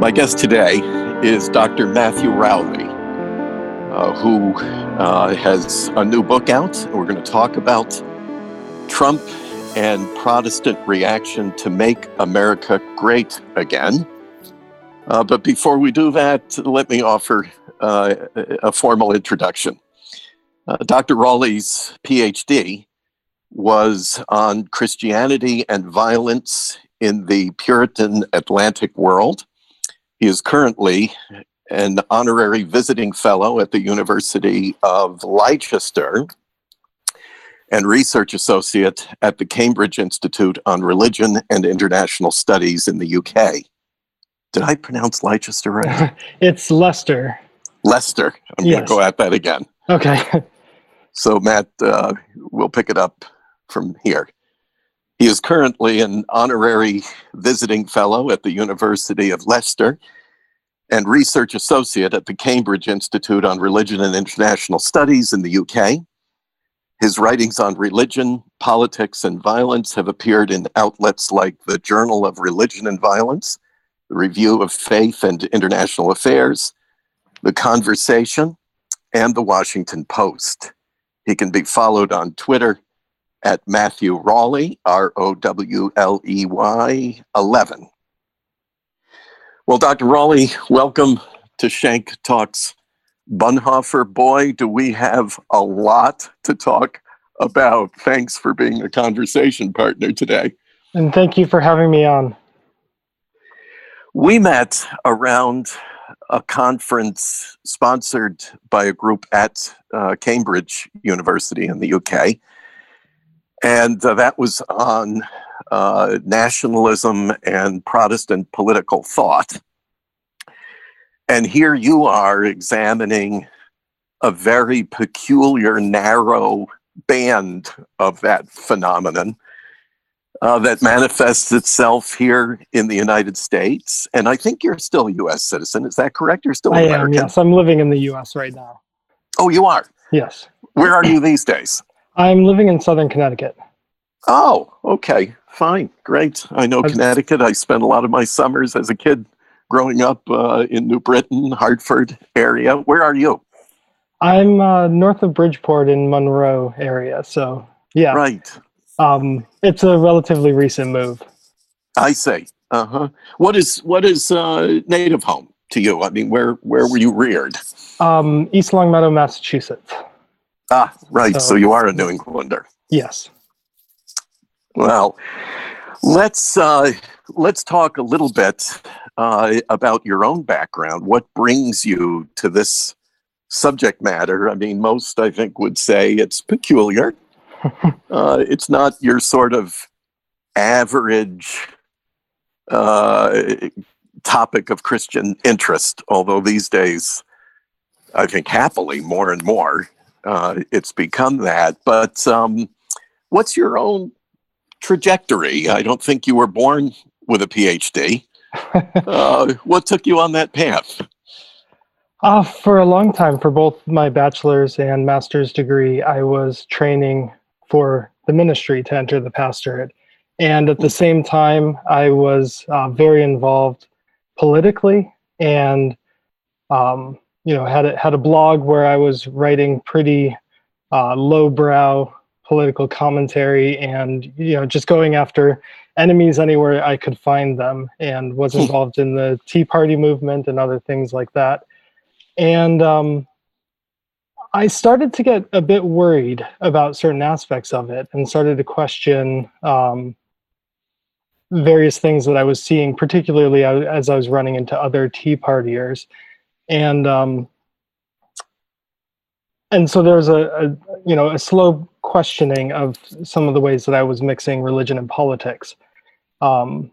My guest today is Dr. Matthew Rowley, uh, who uh, has a new book out. We're going to talk about Trump and Protestant reaction to make America great again. Uh, but before we do that, let me offer uh, a formal introduction. Uh, Dr. Rowley's PhD was on Christianity and violence in the Puritan Atlantic world. He is currently an honorary visiting fellow at the University of Leicester and research associate at the Cambridge Institute on Religion and International Studies in the UK. Did I pronounce Leicester right? it's Leicester. Leicester. I'm yes. going to go at that again. Okay. so, Matt, uh, we'll pick it up from here. He is currently an honorary visiting fellow at the University of Leicester and research associate at the Cambridge Institute on Religion and International Studies in the UK. His writings on religion, politics, and violence have appeared in outlets like the Journal of Religion and Violence, the Review of Faith and International Affairs, The Conversation, and the Washington Post. He can be followed on Twitter at Matthew Rowley, R O W L E Y 11. Well, Dr. Rowley, welcome to Schenck Talks Bonhoeffer. Boy, do we have a lot to talk about. Thanks for being a conversation partner today. And thank you for having me on. We met around a conference sponsored by a group at uh, Cambridge University in the UK and uh, that was on uh, nationalism and Protestant political thought. And here you are examining a very peculiar, narrow band of that phenomenon uh, that manifests itself here in the United States. And I think you're still a U.S. citizen. Is that correct? You're still I American? am, yes. I'm living in the U.S. right now. Oh, you are? Yes. Where are you these days? I'm living in Southern Connecticut. Oh, okay. Fine. Great. I know I've, Connecticut. I spent a lot of my summers as a kid growing up uh, in New Britain, Hartford area. Where are you? I'm uh, north of Bridgeport in Monroe area. So, yeah. Right. Um, it's a relatively recent move. I see. Uh huh. What is what is uh, native home to you? I mean, where where were you reared? Um, East Longmeadow, Massachusetts. Ah, right. So, so you are a New Englander. Yes. Well, let's uh, let's talk a little bit uh, about your own background. What brings you to this subject matter? I mean, most I think would say it's peculiar. uh, it's not your sort of average uh, topic of Christian interest, although these days, I think happily more and more, uh, it's become that. But um, what's your own trajectory. I don't think you were born with a PhD. uh, what took you on that path? Uh, for a long time, for both my bachelor's and master's degree, I was training for the ministry to enter the pastorate. And at the same time, I was uh, very involved politically and, um, you know, had a, had a blog where I was writing pretty uh, lowbrow political commentary and you know just going after enemies anywhere I could find them and was hmm. involved in the Tea Party movement and other things like that. And um, I started to get a bit worried about certain aspects of it and started to question um, various things that I was seeing, particularly as I was running into other Tea Partiers. And um, and so there was a, a, you know a slow questioning of some of the ways that I was mixing religion and politics. Um,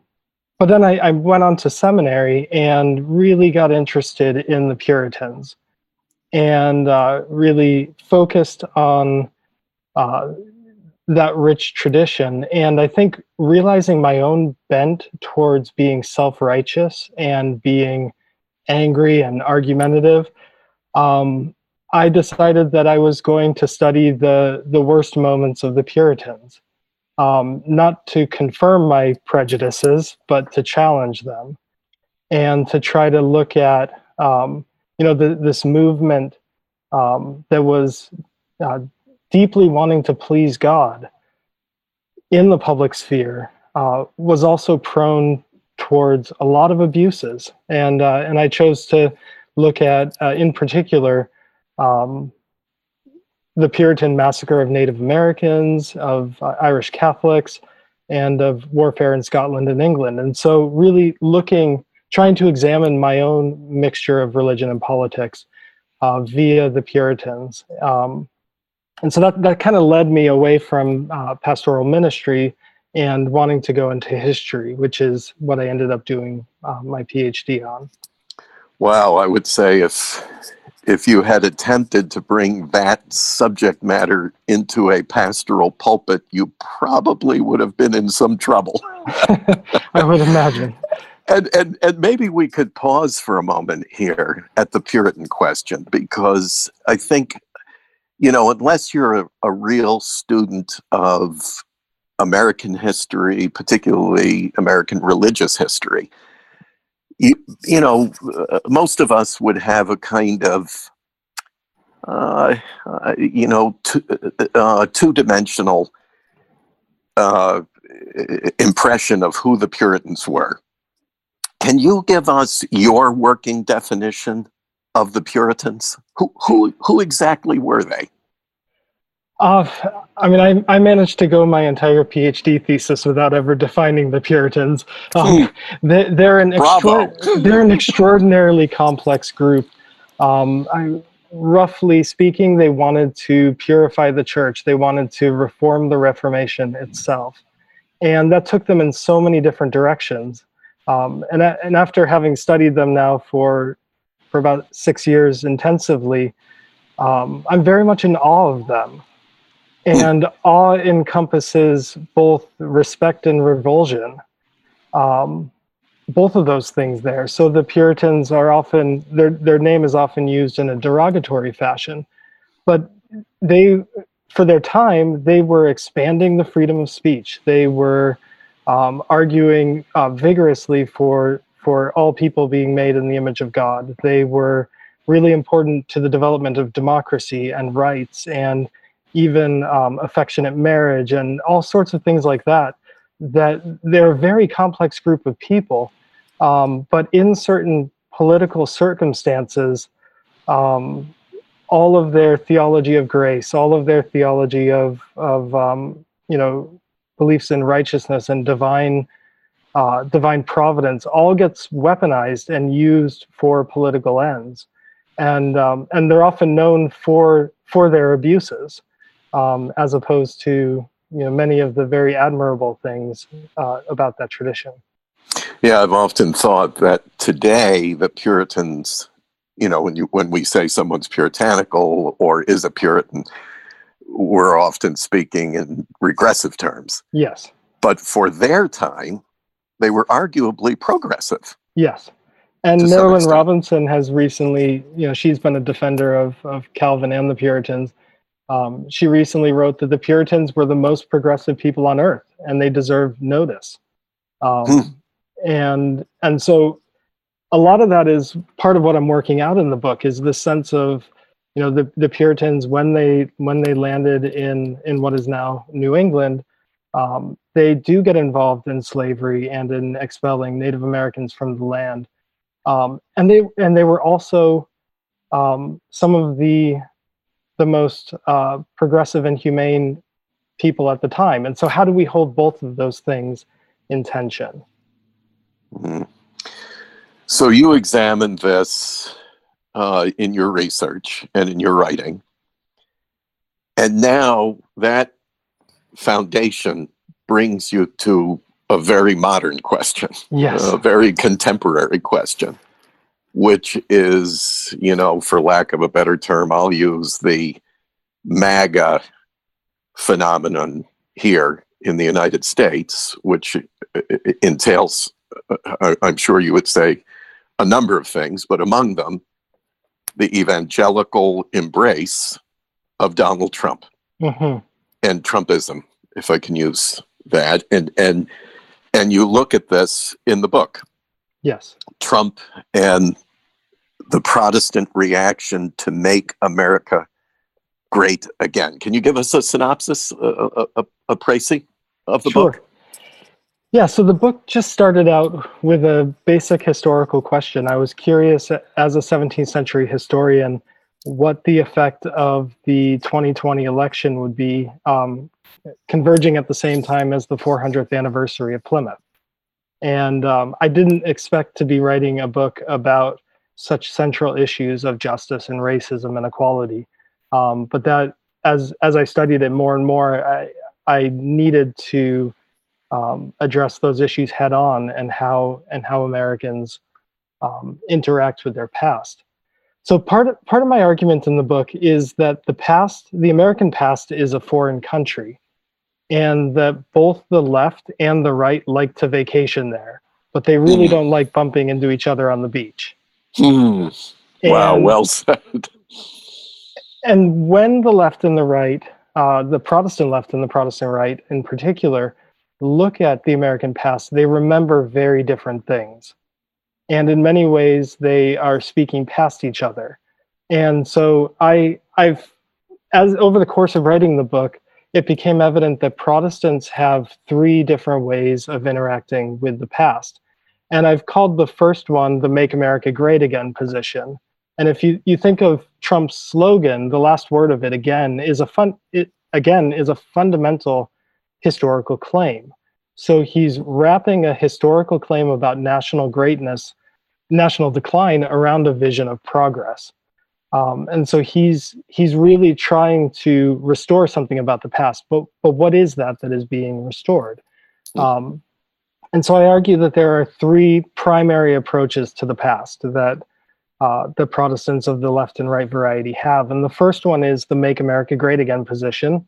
but then I, I, went on to seminary and really got interested in the Puritans and uh, really focused on uh, that rich tradition. And I think realizing my own bent towards being self righteous and being angry and argumentative. Um, I decided that I was going to study the the worst moments of the Puritans, um, not to confirm my prejudices, but to challenge them. and to try to look at um, you know the, this movement um, that was uh, deeply wanting to please God in the public sphere uh, was also prone towards a lot of abuses, and uh, and I chose to look at uh, in particular um, the Puritan massacre of Native Americans, of uh, Irish Catholics, and of warfare in Scotland and England. And so, really looking, trying to examine my own mixture of religion and politics uh, via the Puritans. Um, and so that, that kind of led me away from uh, pastoral ministry and wanting to go into history, which is what I ended up doing uh, my PhD on. Wow, I would say if if you had attempted to bring that subject matter into a pastoral pulpit, you probably would have been in some trouble. I would imagine. And, and and maybe we could pause for a moment here at the Puritan question because I think, you know, unless you're a, a real student of American history, particularly American religious history, you, you know, uh, most of us would have a kind of, uh, uh, you know, two, uh, two-dimensional uh, impression of who the Puritans were. Can you give us your working definition of the Puritans? Who, who, who exactly were they? Uh, I mean, I, I managed to go my entire PhD thesis without ever defining the Puritans. Um, they, they're an extra, they're an extraordinarily complex group. Um, I, roughly speaking, they wanted to purify the church. They wanted to reform the Reformation itself, and that took them in so many different directions. Um, and and after having studied them now for for about six years intensively, um, I'm very much in awe of them. And awe encompasses both respect and revulsion. Um, both of those things there. So the Puritans are often their their name is often used in a derogatory fashion, but they for their time they were expanding the freedom of speech. They were um, arguing uh, vigorously for for all people being made in the image of God. They were really important to the development of democracy and rights and even um, affectionate marriage and all sorts of things like that that they're a very complex group of people. Um, but in certain political circumstances um, all of their theology of grace all of their theology of of um, you know beliefs in righteousness and divine uh, divine providence all gets weaponized and used for political ends. And um, and they're often known for for their abuses um, as opposed to you know many of the very admirable things uh, about that tradition. Yeah, I've often thought that today the Puritans, you know, when you when we say someone's puritanical or is a Puritan, we're often speaking in regressive terms. Yes. But for their time, they were arguably progressive. Yes. And Marilynne Robinson has recently, you know, she's been a defender of, of Calvin and the Puritans. Um, she recently wrote that the Puritans were the most progressive people on earth and they deserve notice. Um, hmm. and and so a lot of that is part of what I'm working out in the book is the sense of you know the, the Puritans when they when they landed in in what is now New England, um, they do get involved in slavery and in expelling Native Americans from the land, um, and they and they were also um, some of the the most uh, progressive and humane people at the time. And so, how do we hold both of those things in tension? Mm-hmm. So, you examine this uh, in your research and in your writing. And now that foundation brings you to a very modern question, yes. a very contemporary question which is, you know, for lack of a better term, I'll use the MAGA phenomenon here in the United States, which entails, uh, I'm sure you would say, a number of things, but among them, the evangelical embrace of Donald Trump mm-hmm. and Trumpism, if I can use that. And and and you look at this in the book. Yes. Trump and the Protestant reaction to make America great again. Can you give us a synopsis, a, a, a, a précis of the sure. book? Yeah, so the book just started out with a basic historical question. I was curious uh, as a 17th century historian what the effect of the 2020 election would be um, converging at the same time as the 400th anniversary of Plymouth. And um, I didn't expect to be writing a book about such central issues of justice and racism and equality. Um, but that, as as I studied it more and more, I I needed to um, address those issues head on and how and how Americans um, interact with their past. So part of, part of my argument in the book is that the past, the American past, is a foreign country, and that both the left and the right like to vacation there, but they really mm. don't like bumping into each other on the beach. Mm. wow, well said. And when the left and the right, uh, the Protestant left and the Protestant right in particular, look at the American past, they remember very different things. And in many ways, they are speaking past each other. And so I, I've, as over the course of writing the book, it became evident that Protestants have three different ways of interacting with the past. And I've called the first one the Make America Great Again position. And if you, you think of Trump's slogan, the last word of it again is a fun it again is a fundamental historical claim. So he's wrapping a historical claim about national greatness, national decline around a vision of progress. Um, and so he's he's really trying to restore something about the past. But but what is that that is being restored? Hmm. Um, and so I argue that there are three primary approaches to the past that uh, the Protestants of the left and right variety have. And the first one is the Make America Great Again position,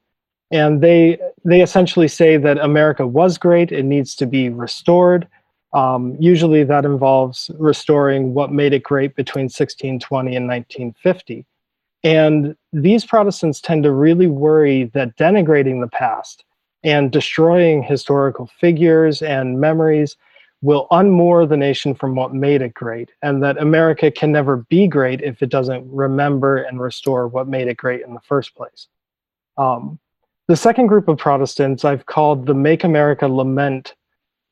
and they they essentially say that America was great; it needs to be restored. Um, usually, that involves restoring what made it great between 1620 and 1950. And these Protestants tend to really worry that denigrating the past and destroying historical figures and memories will unmoor the nation from what made it great, and that America can never be great if it doesn't remember and restore what made it great in the first place. Um, the second group of Protestants I've called the Make America Lament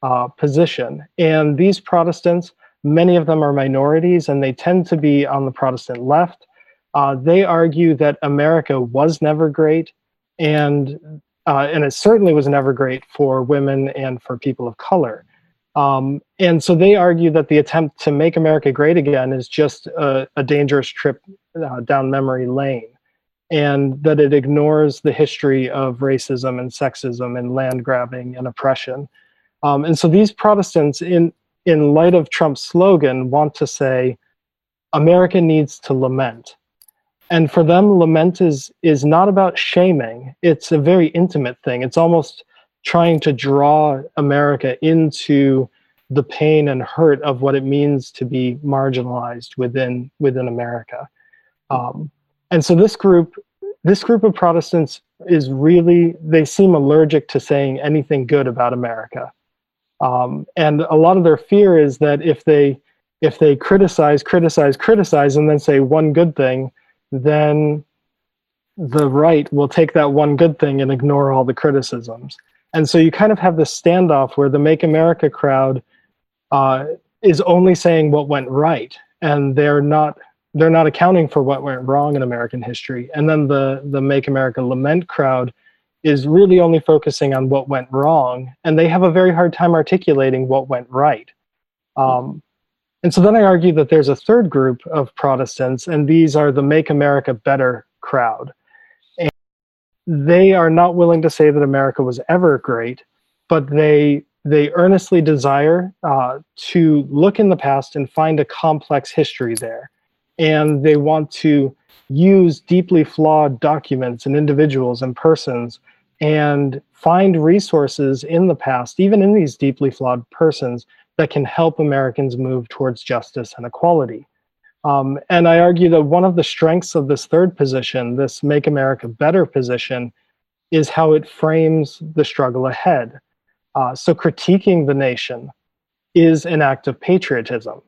uh, position. And these Protestants, many of them are minorities and they tend to be on the Protestant left. Uh, they argue that America was never great and, uh, and it certainly was never great for women and for people of color. Um, and so they argue that the attempt to make America great again is just a, a dangerous trip uh, down memory lane and that it ignores the history of racism and sexism and land grabbing and oppression. Um, and so these Protestants, in, in light of Trump's slogan, want to say, America needs to lament. And for them, lament is, is not about shaming. It's a very intimate thing. It's almost trying to draw America into the pain and hurt of what it means to be marginalized within, within America. Um, and so this group this group of protestants is really they seem allergic to saying anything good about america um, and a lot of their fear is that if they if they criticize criticize criticize and then say one good thing then the right will take that one good thing and ignore all the criticisms and so you kind of have this standoff where the make america crowd uh, is only saying what went right and they're not they're not accounting for what went wrong in American history. And then the the Make America Lament crowd is really only focusing on what went wrong, and they have a very hard time articulating what went right. Um, and so then I argue that there's a third group of Protestants, and these are the Make America Better crowd. And they are not willing to say that America was ever great, but they they earnestly desire uh, to look in the past and find a complex history there and they want to use deeply flawed documents and individuals and persons and find resources in the past, even in these deeply flawed persons, that can help Americans move towards justice and equality. Um, and I argue that one of the strengths of this third position, this Make America Better position, is how it frames the struggle ahead. Uh, so critiquing the nation, is an act of patriotism.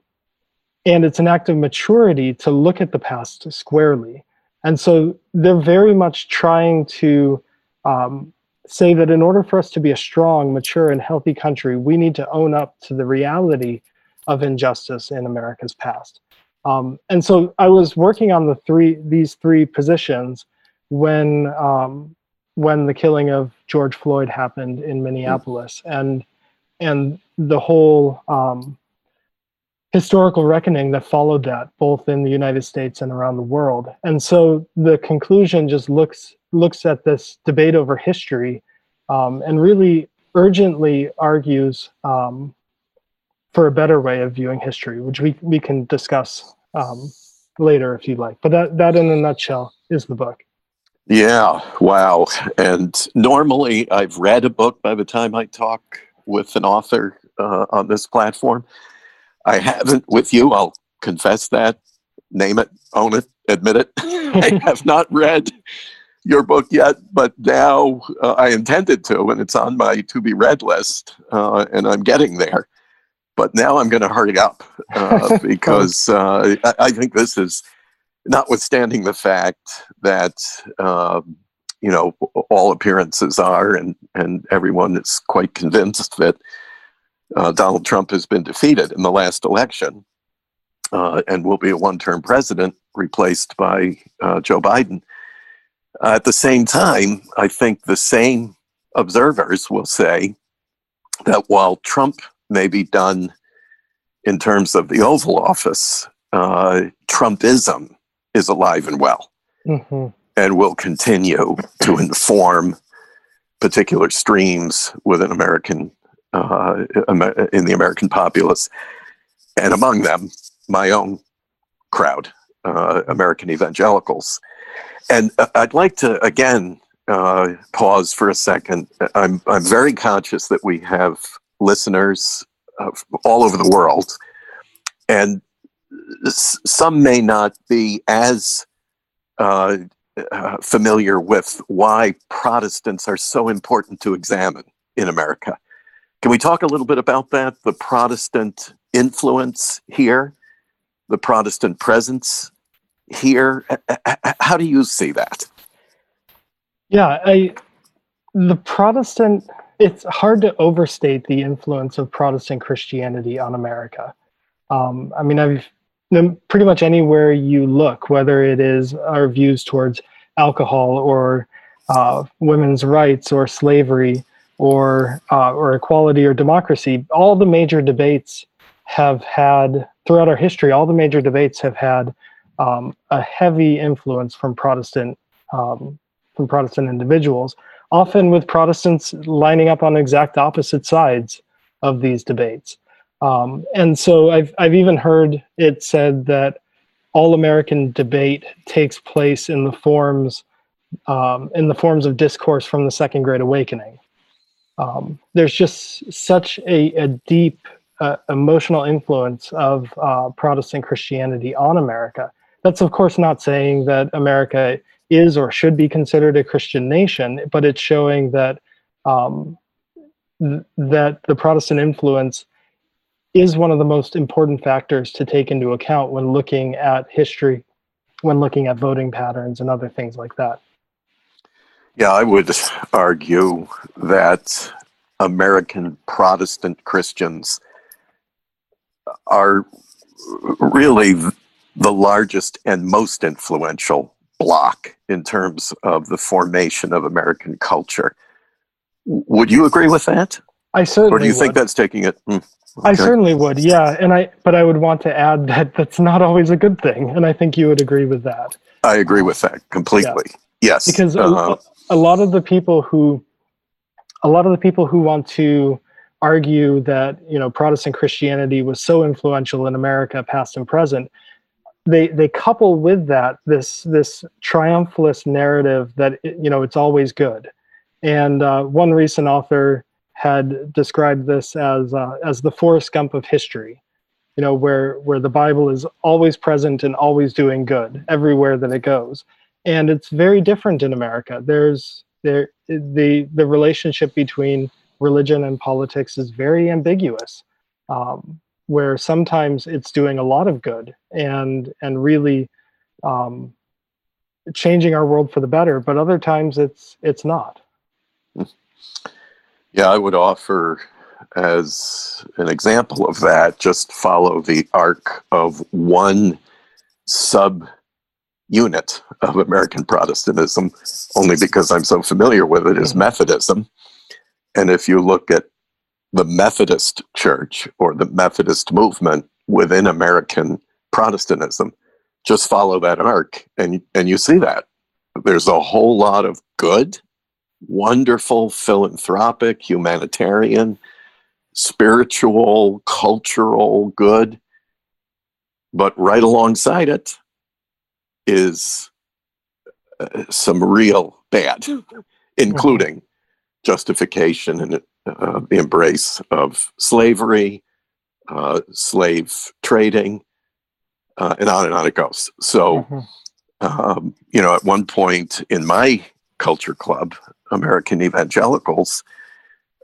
And it's an act of maturity to look at the past squarely. And so they're very much trying to um, say that in order for us to be a strong, mature, and healthy country, we need to own up to the reality of injustice in America's past. Um, and so I was working on the three these three positions when um, when the killing of George Floyd happened in Minneapolis, and and the whole um, historical reckoning that followed that, both in the United States and around the world. And so the conclusion just looks looks at this debate over history um, and really urgently argues um, for a better way of viewing history, which we, we can discuss um, later if you'd like. But that, that, in a nutshell, is the book. Yeah, wow. And normally I've read a book by the time I talk with an author uh, on this platform. I haven't with you. I'll confess that. Name it, own it, admit it. I have not read your book yet, but now uh, I intended to, and it's on my to be read list, uh, and I'm getting there. But now I'm going to hurry up uh, because uh, I, I, think this is, notwithstanding the fact that um, you know all appearances are, and and everyone is quite convinced that uh, Donald Trump has been defeated in the last election uh, and will be a one-term president replaced by Joe Biden uh, at the same time, I think the same observers will say that while Trump may be done in terms of the Oval Office, uh, Trumpism is alive and well mm-hmm. and will continue to inform particular streams within American uh, in the American populace, and among them, my own crowd, uh, American evangelicals. And uh, I'd like to again uh, pause for a second. I'm I'm very conscious that we have listeners uh, all over the world, and some may not be as uh, uh, familiar with why Protestants are so important to examine in America. Can we talk a little bit about that? The Protestant influence here, the Protestant presence here. How do you see that? Yeah, I the Protestant. It's hard to overstate the influence of Protestant Christianity on America. Um, I mean, I've pretty much anywhere you look, whether it is our views towards alcohol or uh, women's rights or slavery or uh, or equality or democracy, all the major debates have had throughout our history. All the major debates have had um, a heavy influence from Protestant um, from Protestant individuals, often with Protestants lining up on exact opposite sides of these debates. Um, and so I've I've even heard it said that all American debate takes place in the forms um, in the forms of discourse from the Second Great Awakening. Um, there's just such a, a deep uh, emotional influence of uh, Protestant Christianity on America that's of course not saying that America is or should be considered a Christian nation, but it's showing that um, th- that the Protestant influence is one of the most important factors to take into account when looking at history, when looking at voting patterns and other things like that. Yeah, I would argue that American Protestant Christians are really the largest and most influential block in terms of the formation of American culture. Would you agree with that? I certainly. Or do you would. think that's taking it? Mm, okay. I certainly would. Yeah, and I but I would want to add that that's not always a good thing, and I think you would agree with that. I agree with that completely. Yeah. Yes, because uh-huh. a, a lot of the people who, a lot of the people who want to argue that you know Protestant Christianity was so influential in America, past and present, they they couple with that this this triumphalist narrative that you know it's always good. And uh, one recent author had described this as uh, as the Forrest Gump of history you know where where the bible is always present and always doing good everywhere that it goes. And it's very different in america. There's there the the relationship between religion and politics is very ambiguous. Um, where sometimes it's doing a lot of good and and really um, changing our world for the better, but other times it's it's not. Yeah, I would offer as an example of that, just follow the arc of one sub unit of American Protestantism, only because I'm so familiar with it, is Mhm. Methodism. And if you look at the Methodist Church or the Methodist movement within American Protestantism, just follow that arc and, and you see that. There's a whole lot of good, wonderful, philanthropic, humanitarian, spiritual, cultural good. But right alongside it is uh, some real bad, including justification and uh, the embrace of slavery, uh, slave trading, uh, and on and on it goes. So, Mhm. um, you know, at one point in my culture club, American evangelicals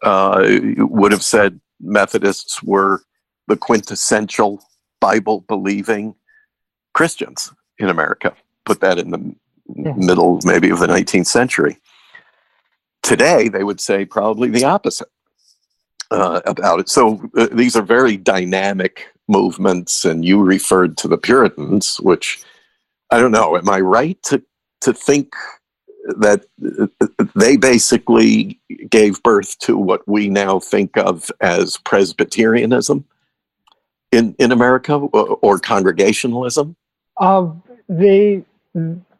uh, would have said Methodists were the quintessential Bible believing Christians in America. Put that in the middle, maybe, of the 19th century. Today, they would say probably the opposite uh, about it. So uh, these are very dynamic movements, and you referred to the Puritans, which I don't know. Am I right to to think that uh, they basically gave birth to what we now think of as Presbyterianism in in America, or, or Congregationalism? Uh, they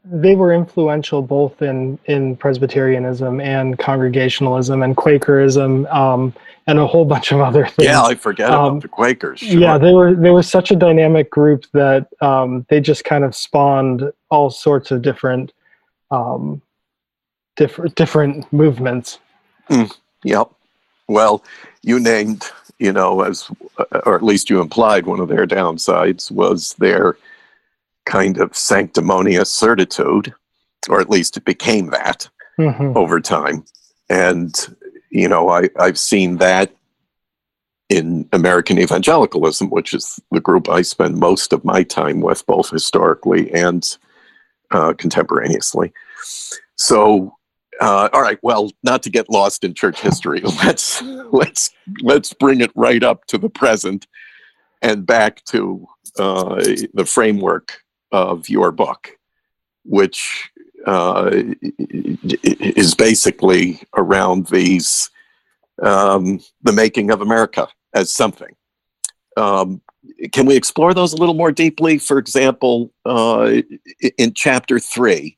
they were influential both in in Presbyterianism and Congregationalism and Quakerism um, and a whole bunch of other things. Yeah, I forget Um, about the Quakers. Sure. Yeah, they were they were such a dynamic group that um, they just kind of spawned all sorts of different um, different different movements. Yep. Well, you named, you know, as or at least you implied one of their downsides was their kind of sanctimonious certitude, or at least it became that Mhm. over time. And you know, I I've seen that in American evangelicalism, which is the group I spend most of my time with, both historically and uh, contemporaneously. So, uh, all right. Well, not to get lost in church history, let's let's let's bring it right up to the present and back to uh, the framework of your book, which uh, is basically around these um, the making of America as something. Um, can we explore those a little more deeply? For example, uh, in chapter three,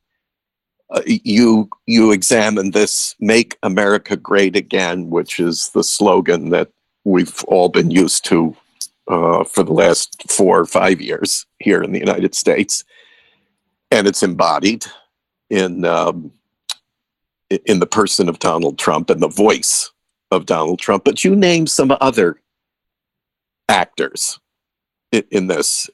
uh, you you examine this "Make America Great Again," which is the slogan that we've all been used to uh, for the last four or five years here in the United States, and it's embodied in um, in the person of Donald Trump and the voice of Donald Trump. But you name some other actors i- in this,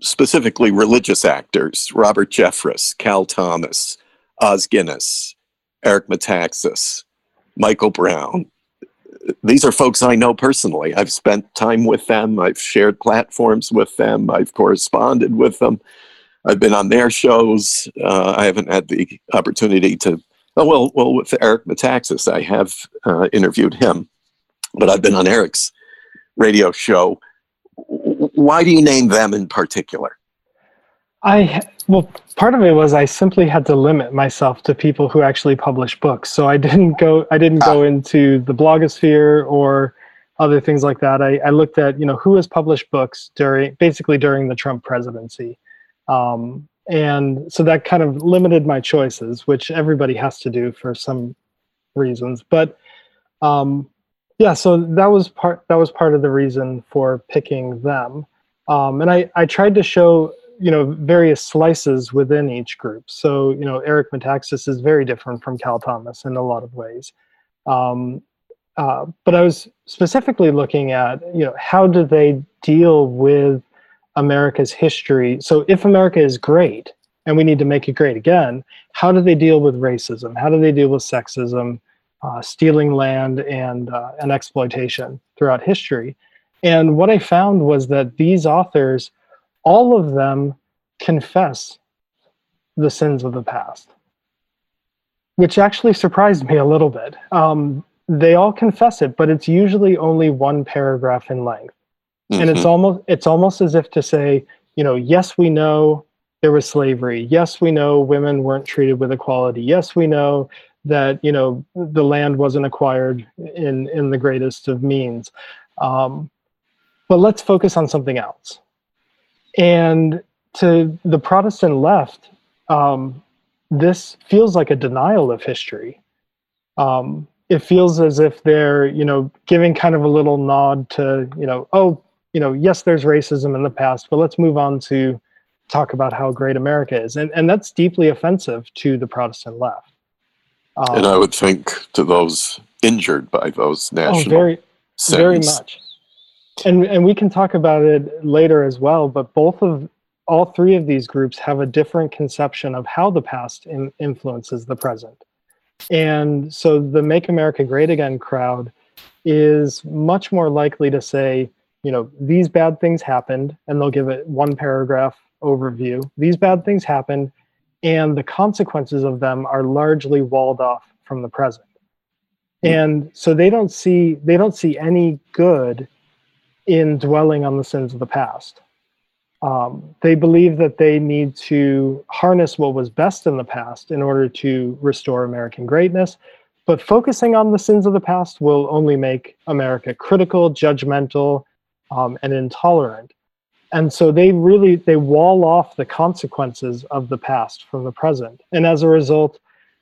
specifically religious actors: Robert Jeffress, Cal Thomas, Os Guinness, Eric Metaxas, Michael Brown. These are folks I know personally. I've spent time with them. I've shared platforms with them. I've corresponded with them. I've been on their shows. Uh, I haven't had the opportunity to. Oh well, well with Eric Metaxas, I have uh, interviewed him, but I've been on Eric's radio show. Why do you name them in particular? I well, part of it was I simply had to limit myself to people who actually publish books. So I didn't go I didn't go into the blogosphere or other things like that. I, I looked at you know who has published books during basically during the Trump presidency, um, and so that kind of limited my choices, which everybody has to do for some reasons. But um, yeah, so that was part that was part of the reason for picking them, um, and I I tried to show you know various slices within each group. So you know eric metaxas is very different from cal thomas in a lot of ways. Um, uh, but i was specifically looking at you know how do they deal with america's history? So if america is great and we need to make it great again how do they deal with racism? How do they deal with sexism uh, stealing land and uh, and exploitation throughout history? And what I found was that these authors, all of them confess the sins of the past, which actually surprised me a little bit. Um, they all confess it, but it's usually only one paragraph in length. Mm-hmm. And it's mm-hmm. almost it's almost as if to say, you know, yes, we know there was slavery. Yes, we know women weren't treated with equality. Yes, we know that you know the land wasn't acquired in in the greatest of means. Um, but let's focus on something else. And to the Protestant left, um, this feels like a denial of history. Um, it feels as if they're, you know, giving kind of a little nod to, you know, oh, you know, yes, there's racism in the past, but let's move on to talk about how great America is, and and that's deeply offensive to the Protestant left. Um, and I would think to those injured by those oh, national, oh, very, sins. very much. And and we can talk about it later as well. But both of all three of these groups have a different conception of how the past in, influences the present. And so the Make America Great Again crowd is much more likely to say, you know, these bad things happened, and they'll give it one paragraph overview. These bad things happened, and the consequences of them are largely walled off from the present. Mm-hmm. And so they don't see they don't see any good in dwelling on the sins of the past. Um, they believe that they need to harness what was best in the past in order to restore American greatness. But focusing on the sins of the past will only make America critical, judgmental, um, and intolerant. And so they really they wall off the consequences of the past from the present. And as a result,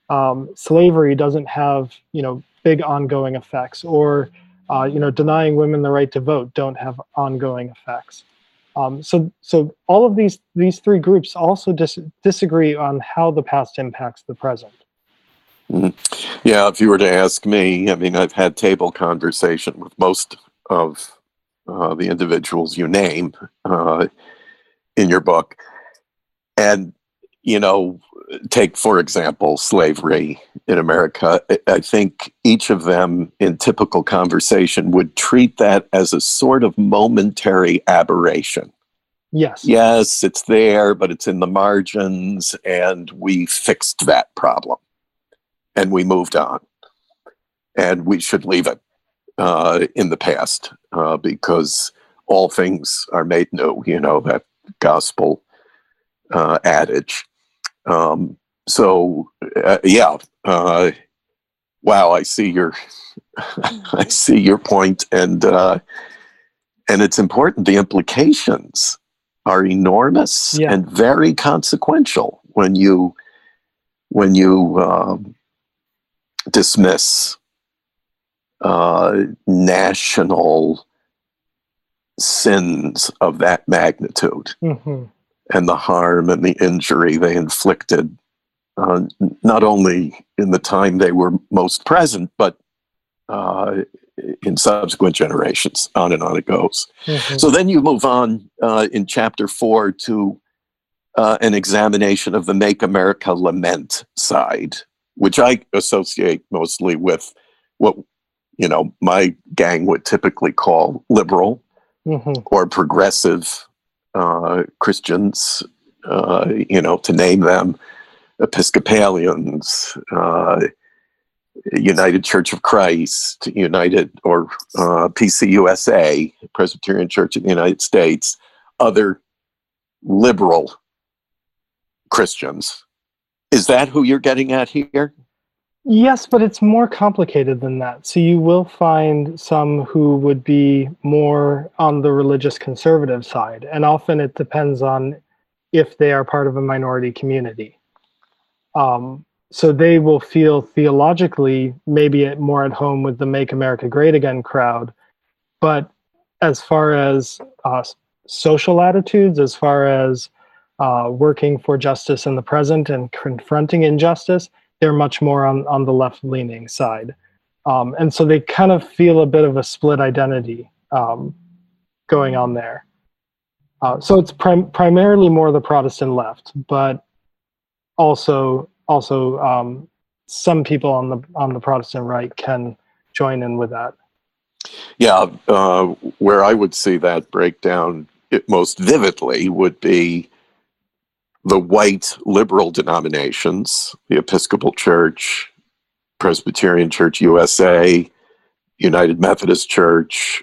um, slavery doesn't have you know big ongoing effects, or uh, you know denying women the right to vote don't have ongoing effects. Um, so, so all of these these three groups also dis- disagree on how the past impacts the present. Mm-hmm. Yeah, if you were to ask me, I mean, I've had table conversation with most of uh, the individuals you name uh, in your book, and you know, take for example slavery in America. I think each of them, in typical conversation, would treat that as a sort of momentary aberration. Yes. Yes, it's there, but it's in the margins, and we fixed that problem, and we moved on, and we should leave it uh, in the past uh, because all things are made new. You know that gospel uh, adage. Um, so uh, yeah, uh, wow, I see your, I see your point, and uh, and it's important. The implications are enormous yeah. and very consequential when you when you um, dismiss uh, national sins of that magnitude. Mm-hmm and the harm and the injury they inflicted, uh, not only in the time they were most present, but uh, in subsequent generations. On and on it goes. Mm-hmm. So then you move on uh, in chapter four to uh, an examination of the Make America Lament side, which I associate mostly with what you know my gang would typically call liberal mm-hmm. or progressive uh, Christians, uh, you know, to name them, Episcopalians, uh, United Church of Christ, United or uh, PCUSA, Presbyterian Church of the United States, other liberal Christians. Is that who you're getting at here? Yes, but it's more complicated than that. So you will find some who would be more on the religious conservative side, and often it depends on if they are part of a minority community. Um, so they will feel theologically maybe more at home with the Make America Great Again crowd, but as far as uh, social attitudes, as far as uh, working for justice in the present and confronting injustice, they're much more on, on the left leaning side. Um, and so they kind of feel a bit of a split identity um, going on there. Uh, so it's prim- primarily more the Protestant left, but also also um, some people on the on the Protestant right can join in with that. Yeah, uh, where I would see that breakdown most vividly would be the white liberal denominations, the Episcopal Church, Presbyterian Church USA, United Methodist Church,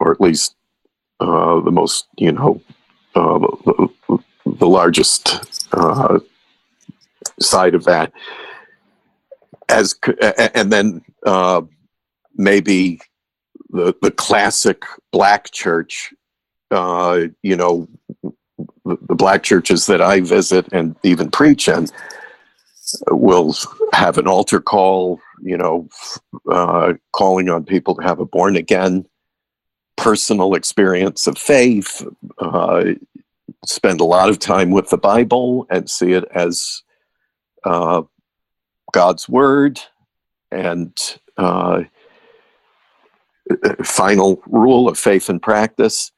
or at least uh, the most, you know, uh, the, the, largest uh, side of that. As and then uh, maybe the the classic black church, uh, you know, the, black churches that I visit and even preach in will have an altar call, you know, uh, calling on people to have a born again personal experience of faith, uh, spend a lot of time with the Bible and see it as uh, God's word and uh, final rule of faith and practice.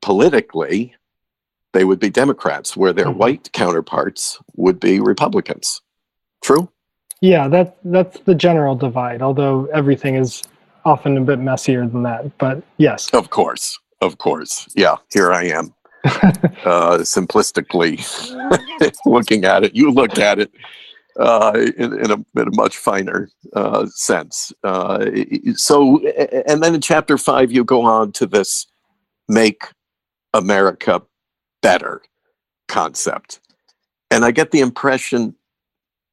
Politically, they would be Democrats, where their mm-hmm. white counterparts would be Republicans. True? Yeah, that that's the general divide. Although everything is often a bit messier than that, but yes. Of course, of course. Yeah, here I am, uh, simplistically looking at it. You look at it uh, in, in, a, in, a, much finer uh, sense. Uh, so, and then in chapter five, you go on to this make America better concept. And I get the impression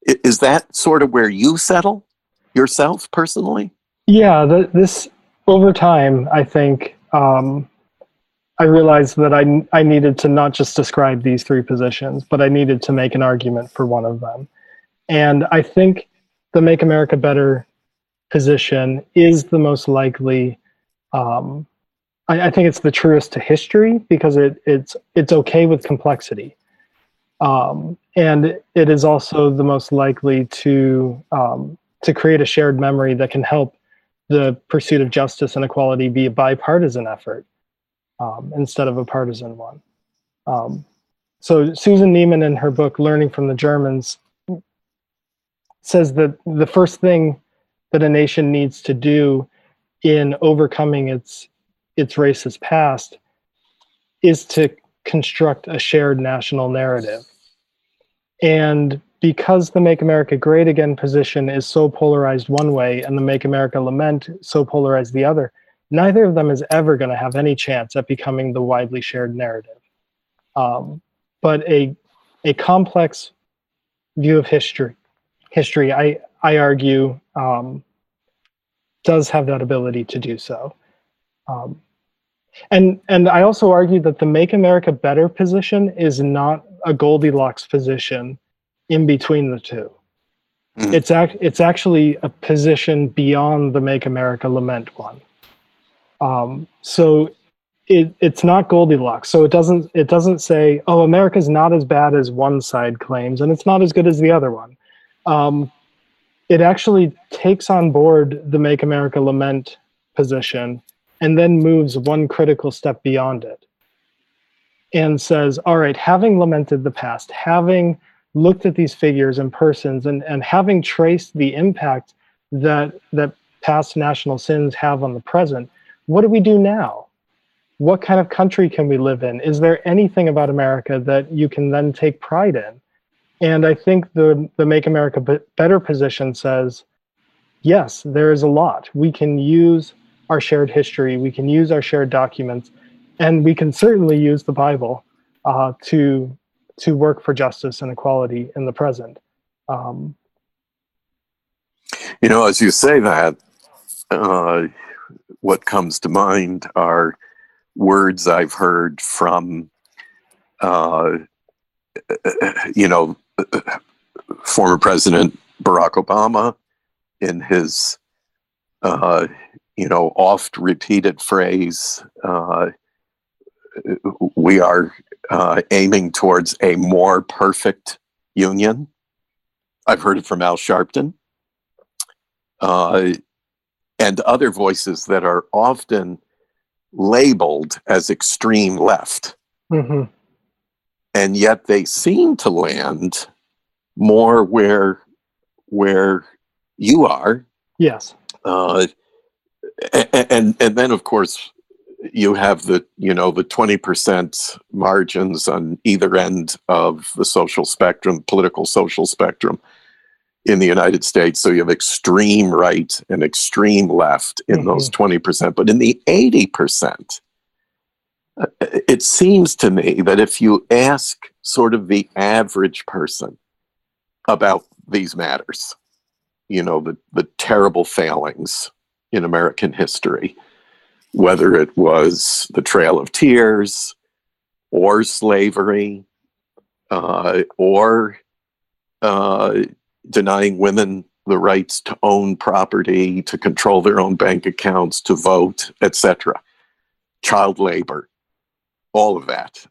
is that sort of where you settle yourself personally? Yeah, the, this over time, I think um, I realized that I I needed to not just describe these three positions, but I needed to make an argument for one of them. And I think the Make America Better position is the most likely um, I, I, think it's the truest to history because it, it's it's okay with complexity, um, and it is also the most likely to um, to create a shared memory that can help the pursuit of justice and equality be a bipartisan effort um, instead of a partisan one. Um, so Susan Neiman in her book "Learning from the Germans" says that the first thing that a nation needs to do in overcoming its its racist past is to construct a shared national narrative. And because the Make America Great Again position is so polarized one way and the Make America Lament so polarized the other, neither of them is ever going to have any chance at becoming the widely shared narrative. Um, but a, a complex view of history, history, I, I argue, um, does have that ability to do so. Um, and and I also argue that the Make America Better position is not a Goldilocks position in between the 2 mm-hmm. It's act it's actually a position beyond the Make America Lament one. Um, so it, it's not Goldilocks. So it doesn't it doesn't say, oh, America's not as bad as one side claims, and it's not as good as the other one. Um, it actually takes on board the Make America Lament position and then moves one critical step beyond it and says, all right, having lamented the past, having looked at these figures and persons and, and having traced the impact that that past national sins have on the present, what do we do now? What kind of country can we live in? Is there anything about America that you can then take pride in? And I think the, the Make America Better position says, yes, there is a lot. We can use our shared history, we can use our shared documents, and we can certainly use the Bible uh, to to work for justice and equality in the present. Um, you know, as you say that, uh, what comes to mind are words I've heard from, uh, you know, former President Barack Obama in his uh, you know, oft repeated phrase, uh, we are uh, aiming towards a more perfect union. I've heard it from Al Sharpton. Uh, and other voices that are often labeled as extreme left. Mm-hmm. And yet they seem to land more where where you are. Yes. Uh, and, and and then of course you have the you know the 20% margins on either end of the social spectrum political social spectrum in the united states so you have extreme right and extreme left in Mhm. those 20% but in the 80% uh, it seems to me that if you ask sort of the average person about these matters you know the the terrible failings in american history whether it was the Trail of Tears or slavery uh, or uh, denying women the rights to own property, to control their own bank accounts, to vote, etc., child labor, all of that,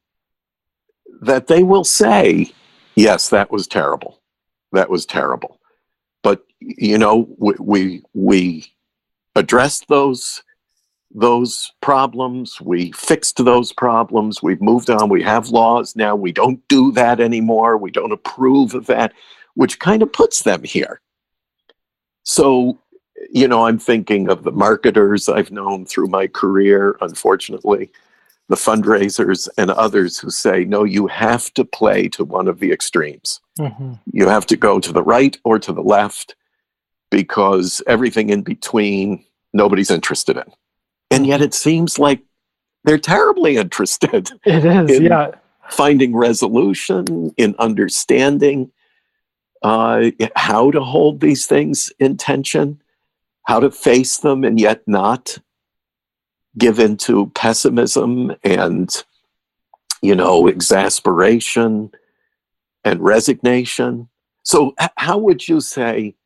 that they will say, yes, that was terrible. That was terrible. But, you know, we, we, we addressed those those problems. We fixed those problems. We've moved on. We have laws now. We don't do that anymore. We don't approve of that, which kind of puts them here. So, you know, I'm thinking of the marketers I've known through my career, unfortunately, the fundraisers and others who say, no, you have to play to one of the extremes. Mhm. You have to go to the right or to the left because everything in between, nobody's interested in. And yet it seems like they're terribly interested It is, In- yeah. finding resolution in understanding uh, how to hold these things in tension, how to face them and yet not give into pessimism and you know exasperation and resignation. So, how would you say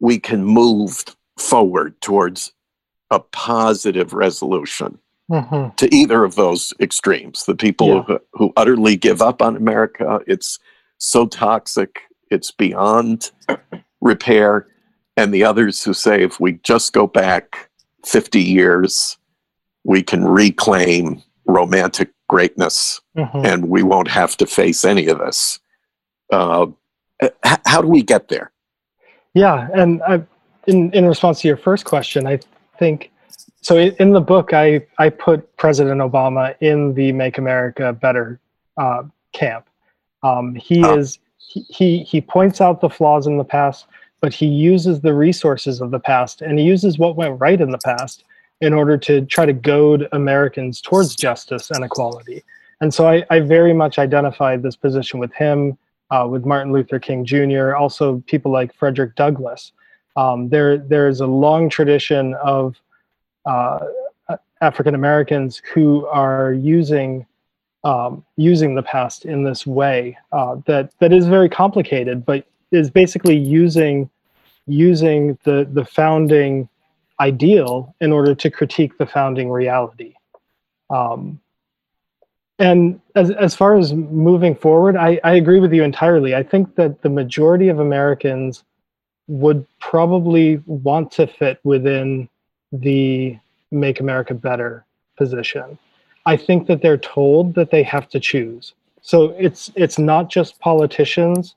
we can move forward towards a positive resolution? hmm to either of those extremes. The people Yeah. who, who utterly give up on america it's so toxic it's beyond repair. And the others who say if we just go back 50 years we can reclaim romantic greatness hmm and we won't have to face any of this. Uh, how do we get there Yeah, and I, in in response to your first question, I think so. In, the book, I I put President Obama in the "Make America Better" uh, camp. Um, he Oh. is he, he he points out the flaws in the past, but he uses the resources of the past, and he uses what went right in the past in order to try to goad Americans towards justice and equality. And so I, I very much identified this position with him, uh, with Martin Luther King Jr., also people like Frederick Douglass. Um, there, there's a long tradition of uh, African Americans who are using um, using the past in this way uh, that that is very complicated, but is basically using using the the founding ideal in order to critique the founding reality. Um, and as, as far as moving forward, I, I agree with you entirely. I think that the majority of Americans would probably want to fit within the Make America Better position. I think that they're told that they have to choose. So it's it's not just politicians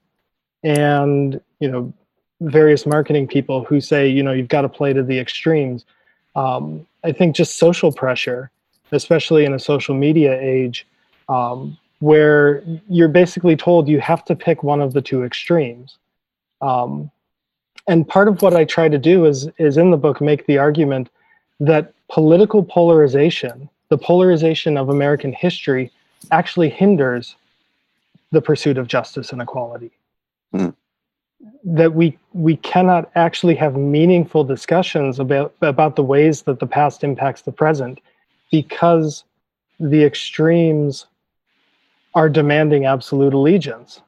and you know various marketing people who say you know you've got to play to the extremes. Um, I think just social pressure, especially in a social media age, um, where you're basically told you have to pick one of the two extremes. Um, and part of what I try to do is is in the book make the argument that political polarization, the polarization of American history, actually hinders the pursuit of justice and equality. Hmm. That we we cannot actually have meaningful discussions about about the ways that the past impacts the present because the extremes are demanding absolute allegiance.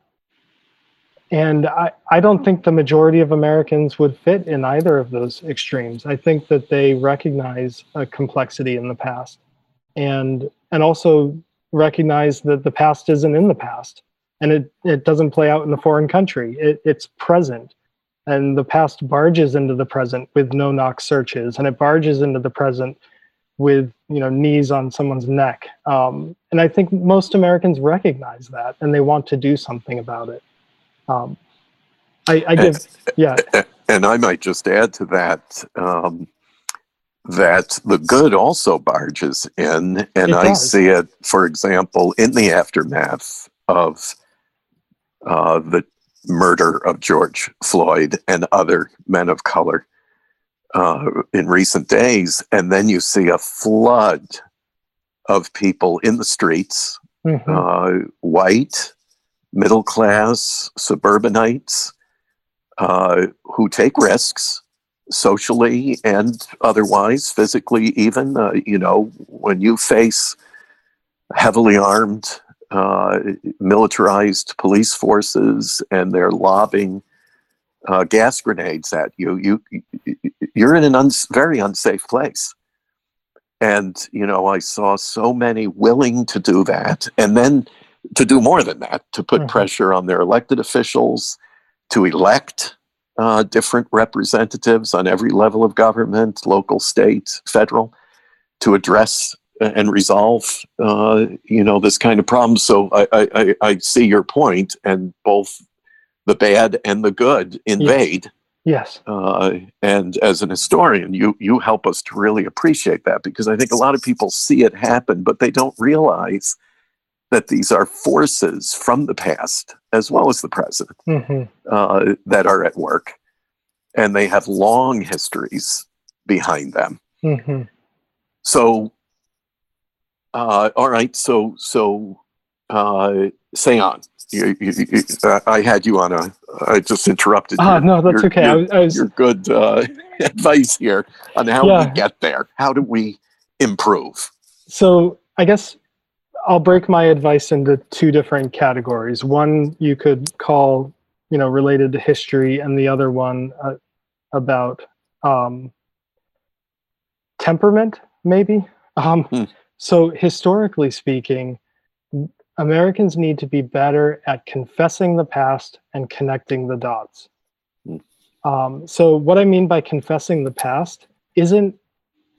And I, I don't think the majority of Americans would fit in either of those extremes. I think that they recognize a complexity in the past and and also recognize that the past isn't in the past and it, it doesn't play out in a foreign country. It, it's present. And the past barges into the present with no knock searches, and it barges into the present with you know knees on someone's neck. Um, and I think most Americans recognize that and they want to do something about it. Um, I, I give, yeah, and I might just add to that. Um, that the good also barges in. And I see it, for example, in the aftermath of uh, the murder of George Floyd and other men of color uh, in recent days. And then you see a flood of people in the streets, Mhm. uh, white, middle class, suburbanites, uh, who take risks socially and otherwise, physically, even. Uh, you know, when you face heavily armed, uh, militarized police forces and they're lobbing uh, gas grenades at you, you you're in an uns- very unsafe place. And you know, I saw so many willing to do that, and then to do more than that, to put Mhm. pressure on their elected officials, to elect uh, different representatives on every level of government, local, state, federal, to address and resolve, uh, you know, this kind of problem. So I, I- I see your point, and both the bad and the good invade. Yes. Uh, and as an historian, you you help us to really appreciate that because I think a lot of people see it happen, but they don't realize that these are forces from the past as well as the present hmm uh, that are at work, and they have long histories behind them. hmm So, uh, all right. So, so uh, say on. You, you, you, uh, I had you on a. I just interrupted. Ah, your- no, that's your- okay. I your- was, I was your good uh, advice here on how Yeah. we get there. How do we improve? So I guess I'll break my advice into two different categories. One you could call, you know, related to history, and the other one uh, about um, temperament, maybe. Um, Hmm. So historically speaking, Americans need to be better at confessing the past and connecting the dots. Hmm. Um, so what I mean by confessing the past isn't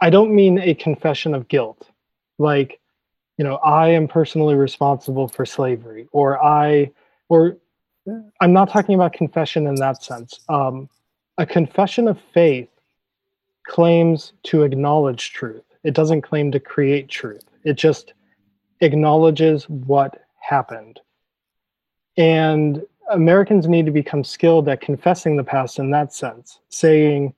I don't mean a confession of guilt like you know i am personally responsible for slavery or i or i'm not talking about confession in that sense um, a confession of faith claims to acknowledge truth it doesn't claim to create truth it just acknowledges what happened and americans need to become skilled at confessing the past in that sense saying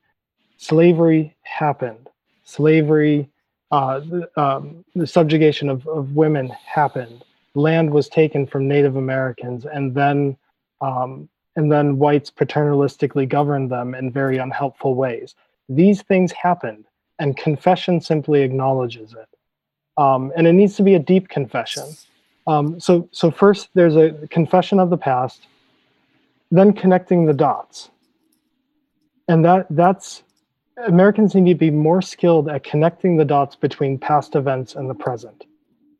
slavery happened slavery uh, the, um, the subjugation of, of women happened. Land was taken from Native Americans, and then um, and then whites paternalistically governed them in very unhelpful ways. These things happened, and confession simply acknowledges it. Um, and it needs to be a deep confession. Um, so so first, there's a confession of the past, then connecting the dots, and that that's Americans need to be more skilled at connecting the dots between past events and the present,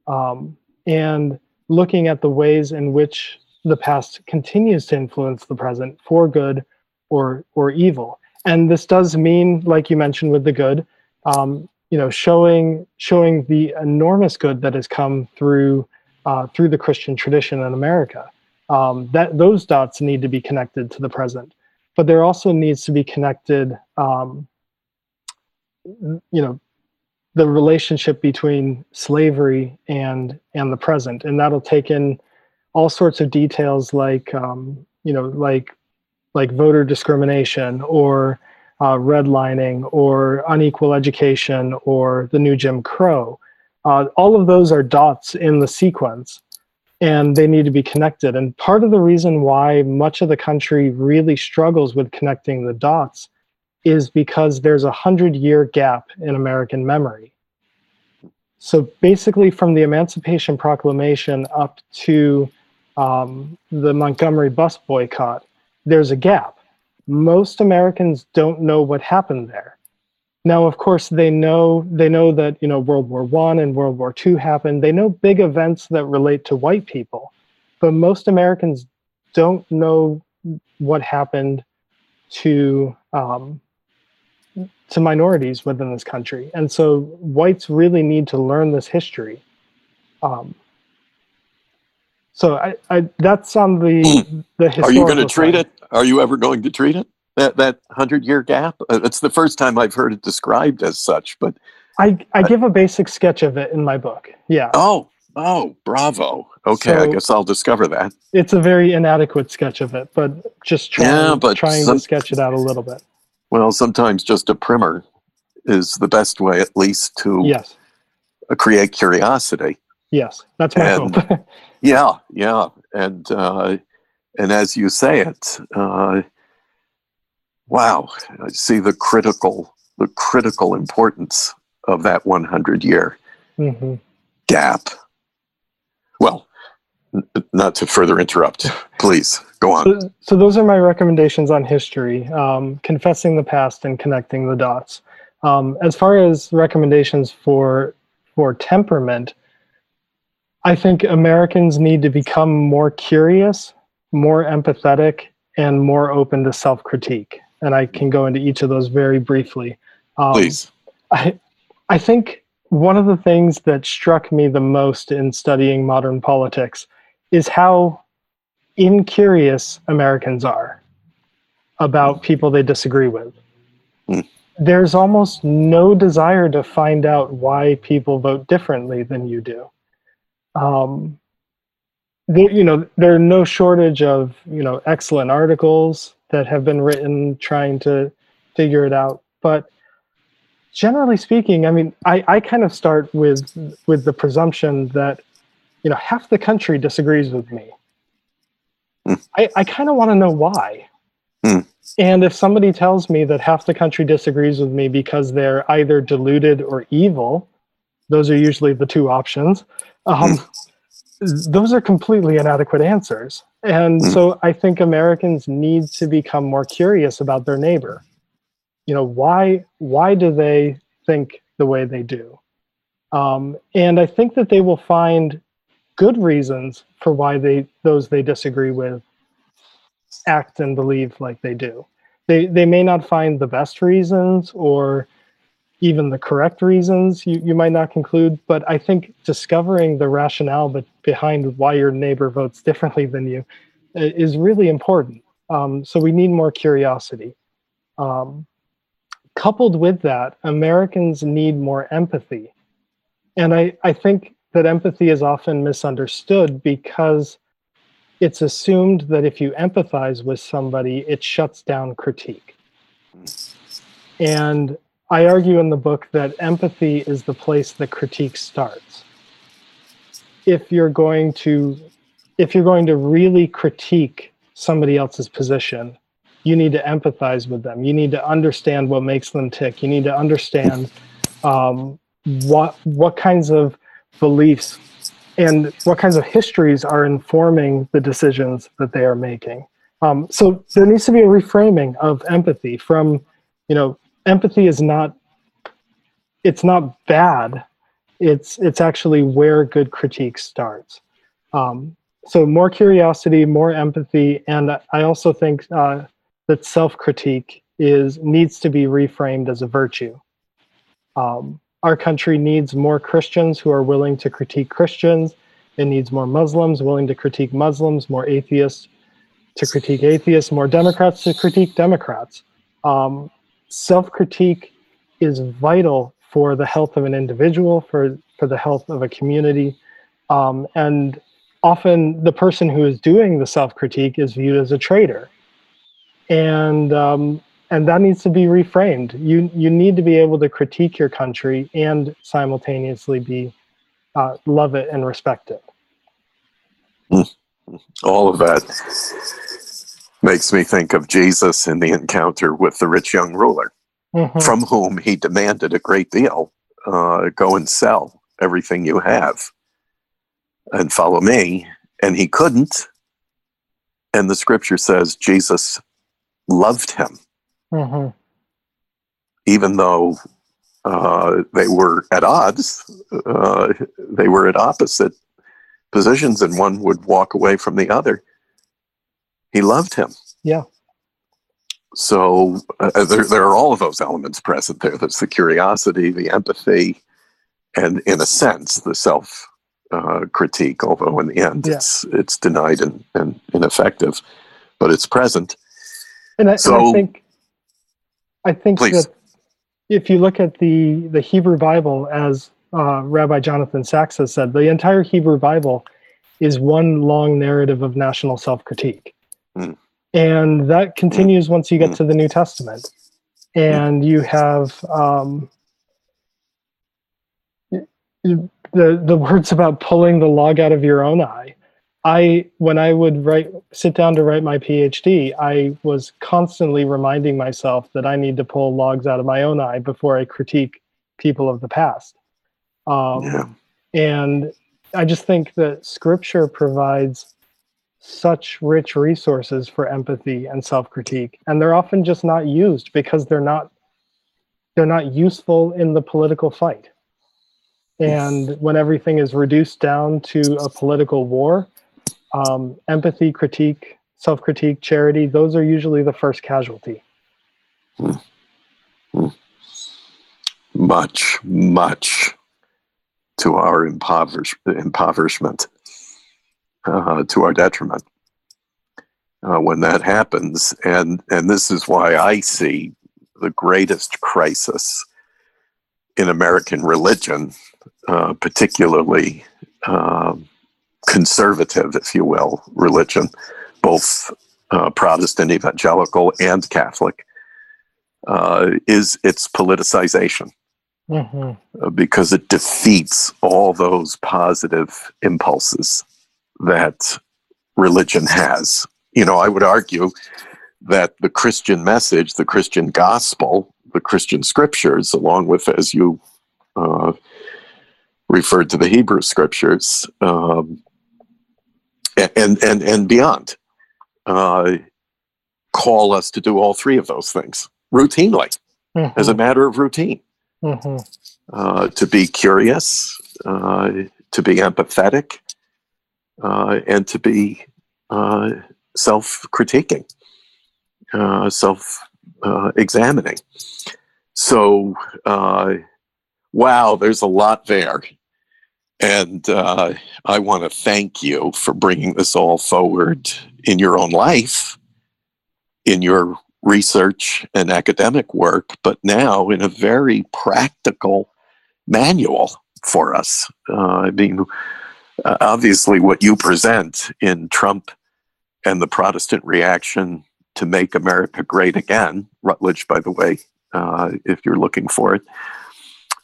um, and looking at the ways in which the past continues to influence the present for good or or evil. And this does mean, like you mentioned with the good, um, you know, showing showing the enormous good that has come through uh, through the Christian tradition in America. Um, that those dots need to be connected to the present, but there also needs to be connected. Um, you know the relationship between slavery and and the present and that'll take in all sorts of details like um, you know like like voter discrimination or uh, redlining or unequal education or the new jim crow uh, all of those are dots in the sequence and they need to be connected and part of the reason why much of the country really struggles with connecting the dots is because there's a hundred year gap in American memory. So basically, from the Emancipation Proclamation up to um, the Montgomery bus boycott, there's a gap. Most Americans don't know what happened there. Now, of course, they know they know that you know World War One and World War Two happened. They know big events that relate to white people, but most Americans don't know what happened to um, to minorities within this country. And so whites really need to learn this history. Um, so I, I, that's on the the Are you going to treat side. it? Are you ever going to treat it? That that hundred year gap. Uh, it's the first time I've heard it described as such. But I I give a basic sketch of it in my book. Yeah. oh oh bravo. Okay, I guess I'll discover that. It's a very inadequate sketch of it, but just trying, Yeah, but trying some- to sketch it out a little bit. Well, sometimes just a primer is the best way, at least, to Yes. uh, create curiosity. Yes. That's my And- hope. Yeah, yeah, and uh, and as you say it, uh, wow, I see the critical the critical importance of that 100 year hmm gap. Well, n- not to further interrupt, please go on. So, so those are my recommendations on history, um, confessing the past and connecting the dots. Um, as far as recommendations for for temperament, I think Americans need to become more curious, more empathetic, and more open to self critique. And I can go into each of those very briefly. Um, Please. I, I think one of the things that struck me the most in studying modern politics is how incurious Americans are about people they disagree with. Hmm. There's almost no desire to find out why people vote differently than you do. Um, there, you know, there are no shortage of you know excellent articles that have been written trying to figure it out, but generally speaking, I mean, I, I kind of start with with the presumption that you know half the country disagrees with me. Hmm. I, I kind of want to know why. Hmm. And if somebody tells me that half the country disagrees with me because they're either deluded or evil, those are usually the two options. Um, those are completely inadequate answers. And Hmm. so I think Americans need to become more curious about their neighbor. You know, why why do they think the way they do? Um, and I think that they will find good reasons for why they those they disagree with act and believe like they do. They they may not find the best reasons or even the correct reasons you, you might not conclude, but I think discovering the rationale behind why your neighbor votes differently than you is really important. Um, so we need more curiosity. Um, coupled with that, Americans need more empathy. And I, I think that empathy is often misunderstood because it's assumed that if you empathize with somebody, it shuts down critique. And I argue in the book that empathy is the place that critique starts. If you're going to if you're going to really critique somebody else's position, you need to empathize with them. You need to understand what makes them tick. You need to understand um, what what kinds of beliefs and what kinds of histories are informing the decisions that they are making. Um, so there needs to be a reframing of empathy from, you know, empathy is not it's not bad. It's it's actually where good critique starts. Um, so more curiosity, more empathy, and I also think uh, that self-critique is needs to be reframed as a virtue. Um, our country needs more Christians who are willing to critique Christians. It needs more Muslims willing to critique Muslims, more atheists to critique atheists, more Democrats to critique Democrats. Um, self-critique is vital for the health of an individual, for for the health of a community, um, and often the person who is doing the self-critique is viewed as a traitor, and um, and that needs to be reframed. You you need to be able to critique your country and simultaneously be uh, love it and respect it. All of that makes me think of Jesus in the encounter with the rich young ruler, Mhm. from whom he demanded a great deal. Uh, go and sell everything you have and follow me. And he couldn't. And the scripture says Jesus loved him, Mhm. even though uh, they were at odds. Uh, they were at opposite positions, and one would walk away from the other. He loved him. Yeah. So uh, there, there are all of those elements present there. There's the curiosity, the empathy, and in a sense, the self uh, critique. Although in the end, Yeah. it's it's denied and, and ineffective, but it's present. And I, and I think I think Please. that if you look at the the Hebrew Bible, as uh, Rabbi Jonathan Sacks has said, the entire Hebrew Bible is one long narrative of national self critique. Mm. And that continues once you get Mm. to the New Testament. And you have um, the, the words about pulling the log out of your own eye. I, when I would write, sit down to write my PhD, I was constantly reminding myself that I need to pull logs out of my own eye before I critique people of the past. Um, Yeah. and I just think that scripture provides such rich resources for empathy and self-critique, and they're often just not used because they're not they're not useful in the political fight. And when everything is reduced down to a political war, um, empathy, critique, self-critique, charity, those are usually the first casualty. Much, much to our impoverish, impoverishment, uh, to our detriment. Uh, when that happens, and and this is why I see the greatest crisis in American religion, uh, particularly um conservative, if you will, religion, both uh, Protestant, evangelical, and Catholic, uh, is its politicization Mhm. uh, because it defeats all those positive impulses that religion has. You know, I would argue that the Christian message, the Christian gospel, the Christian scriptures, along with, as you uh, referred to the Hebrew scriptures, um, and and and beyond, uh, call us to do all three of those things routinely, as a matter of routine Mhm. uh, to be curious, uh, to be empathetic, uh, and to be uh, self critiquing, uh, self uh, examining. So, uh, wow, there's a lot there. And uh, I want to thank you for bringing this all forward in your own life, in your research and academic work, but now in a very practical manual for us. I mean, uh, obviously, what you present in Trump and the Protestant reaction to make America great again, Routledge, by the way, uh, if you're looking for it,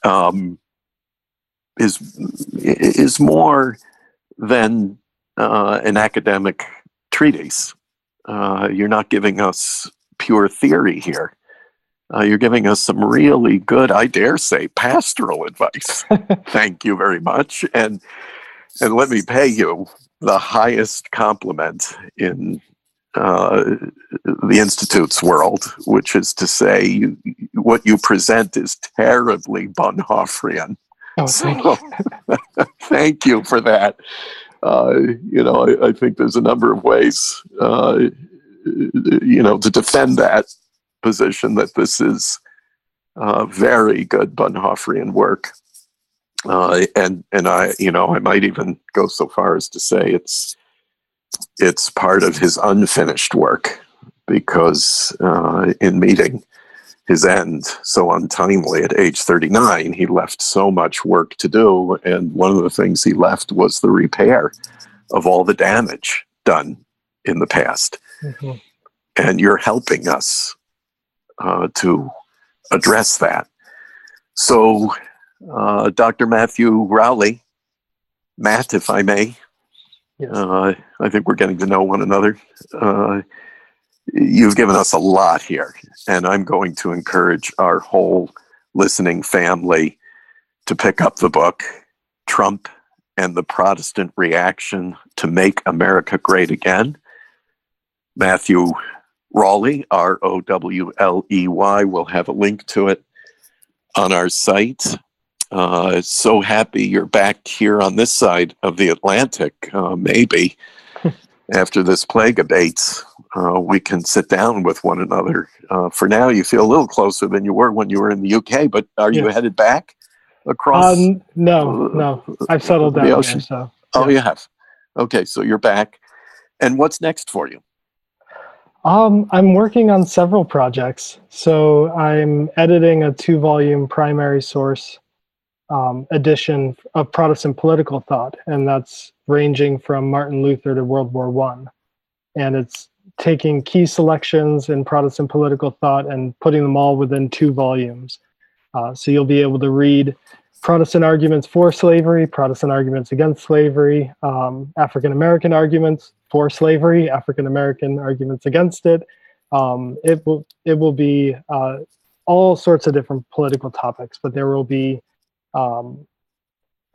um, is is more than uh, an academic treatise. Uh, you're not giving us pure theory here. Uh, you're giving us some really good, I dare say, pastoral advice. Thank you very much, and and let me pay you the highest compliment in uh, the institute's world, which is to say, you, what you present is terribly Bonhoefferian. Oh, thank you. So, thank you for that. Uh, you know, I, I think there's a number of ways, uh, you know, to defend that position that this is uh, very good Bonhoefferian work. Uh, and and I, you know, I might even go so far as to say it's it's part of his unfinished work because uh, in meeting his end so untimely at age 39, he left so much work to do. And one of the things he left was the repair of all the damage done in the past. Mhm. And you're helping us uh, to address that. So, uh, Dr. Matthew Rowley, Matt, if I may, Yes. uh, I think we're getting to know one another. Uh, you've given us a lot here, and I'm going to encourage our whole listening family to pick up the book, Trump and the Protestant Reaction to Make America Great Again. Matthew Rowley, R O W L E Y, will have a link to it on our site. Uh, so happy you're back here on this side of the Atlantic. Uh, maybe after this plague abates, uh, we can sit down with one another. Uh, for now, you feel a little closer than you were when you were in the UK, but are you headed back across? Um, no, no, I've settled the down here, so oh, you have. Okay, so you're back. And what's next for you? Um, I'm working on several projects. So I'm editing a two volume primary source um, edition of Protestant political thought, and that's ranging from Martin Luther to World War One. And it's taking key selections in Protestant political thought and putting them all within two volumes. Uh, so you'll be able to read Protestant arguments for slavery, Protestant arguments against slavery, um, African American arguments for slavery, African American arguments against it. Um, it will it will be uh, all sorts of different political topics, but there will be um,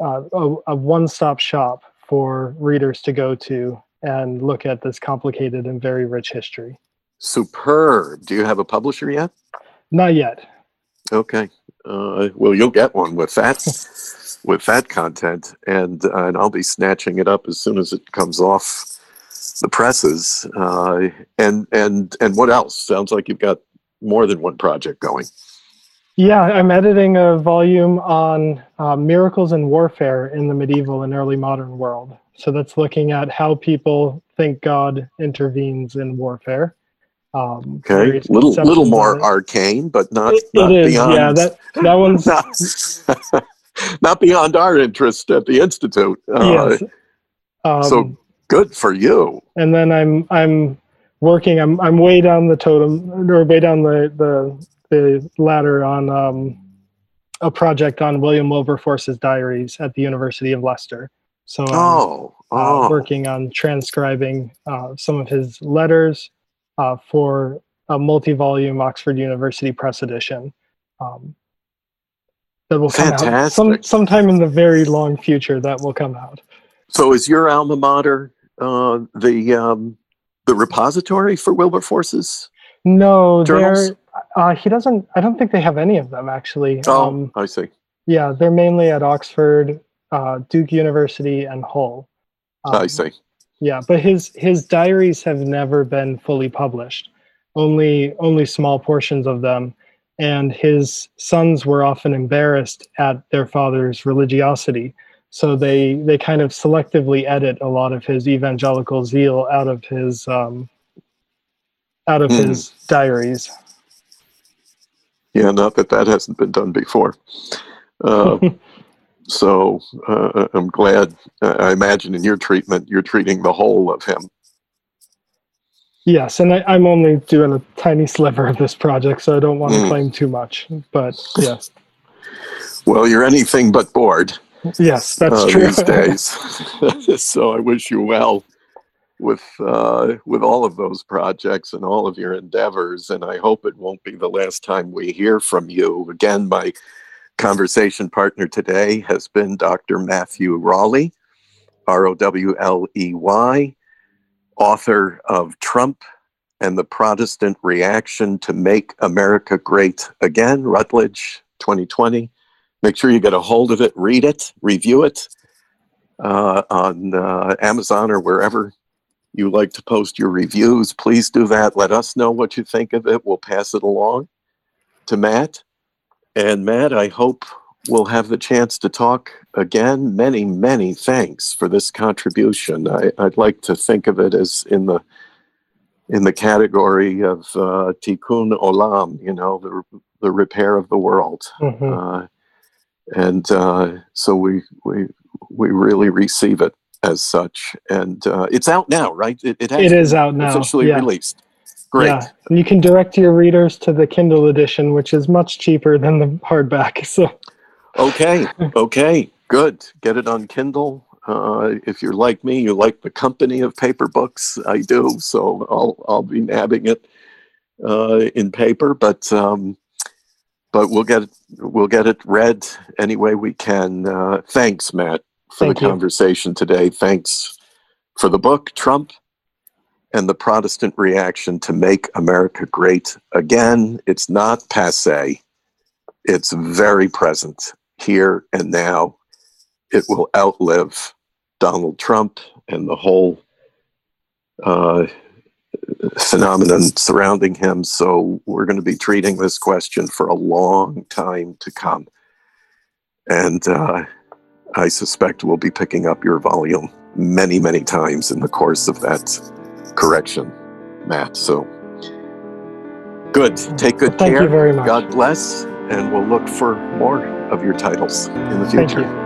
uh, a, a one-stop shop for readers to go to and look at this complicated and very rich history. Superb. Do you have a publisher yet? Not yet. Okay. Uh, well, you'll get one with that with that content, and uh, and I'll be snatching it up as soon as it comes off the presses. Uh, and and and what else? Sounds like you've got more than one project going. Yeah, I'm editing a volume on uh, miracles and warfare in the medieval and early modern world. So that's looking at how people think God intervenes in warfare. Um, okay, little little more arcane, but not, it, not it is, beyond. Yeah, that that one's not, not beyond our interest at the institute. Uh, yes. Um, so good for you. And then I'm I'm working. I'm I'm way down the totem or way down the the the ladder on um, a project on William Wilberforce's diaries at the University of Leicester. So I'm oh, oh. Uh, working on transcribing uh, some of his letters uh, for a multi-volume Oxford University Press edition. Um, that will come Fantastic. out some, sometime in the very long future. That will come out. So, is your alma mater uh, the um, the repository for Wilberforce's? No, journals? they're uh, he doesn't. I don't think they have any of them actually. Oh, um, I see. Yeah, they're mainly at Oxford, uh, Duke University, and Hull. Um, I see. Yeah, but his his diaries have never been fully published. Only only small portions of them, and his sons were often embarrassed at their father's religiosity, so they they kind of selectively edit a lot of his evangelical zeal out of his um, out of mm. his diaries. Yeah, not that that hasn't been done before. Uh, so uh, I'm glad. Uh, I imagine in your treatment, you're treating the whole of him. Yes, and I, am only doing a tiny sliver of this project, so I don't want to mm. claim too much. But yes. Well, you're anything but bored. Yes, that's uh, true. These days, so I wish you well with uh, with all of those projects and all of your endeavors. And I hope it won't be the last time we hear from you. Again, my conversation partner today has been Dr. Matthew Rowley, R O W L E Y, author of Trump and the Protestant Reaction to Make America Great Again, Routledge 2020. Make sure you get a hold of it, read it, review it uh, on uh, Amazon or wherever you like to post your reviews, please do that. Let us know what you think of it. We'll pass it along to Matt. And Matt, I hope we'll have the chance to talk again. Many, many thanks for this contribution. I, would like to think of it as in the in the category of uh, tikkun olam, you know, the the repair of the world. Mm-hmm. Uh, and uh, so we we we really receive it as such. And uh, it's out now, right? It, it, it is out now. Officially yeah. released. Great. Yeah. And you can direct your readers to the Kindle edition, which is much cheaper than the hardback. So. Okay. Okay. Good. Get it on Kindle. Uh, if you're like me, you like the company of paper books. I do. So I'll I'll be nabbing it uh, in paper, but um, but we'll get it, we'll get it read any way we can. Uh, thanks, Matt for Thank the you. conversation today. Thanks for the book, Trump and the Protestant Reaction to Make America Great Again. It's not passe, it's very present here and now. It will outlive Donald Trump and the whole uh, phenomenon surrounding him. So we're going to be treating this question for a long time to come. And uh, I suspect we'll be picking up your volume many, many times in the course of that correction, Matt. So good. Take good thank care. Thank you very much. God bless, and we'll look for more of your titles in the future.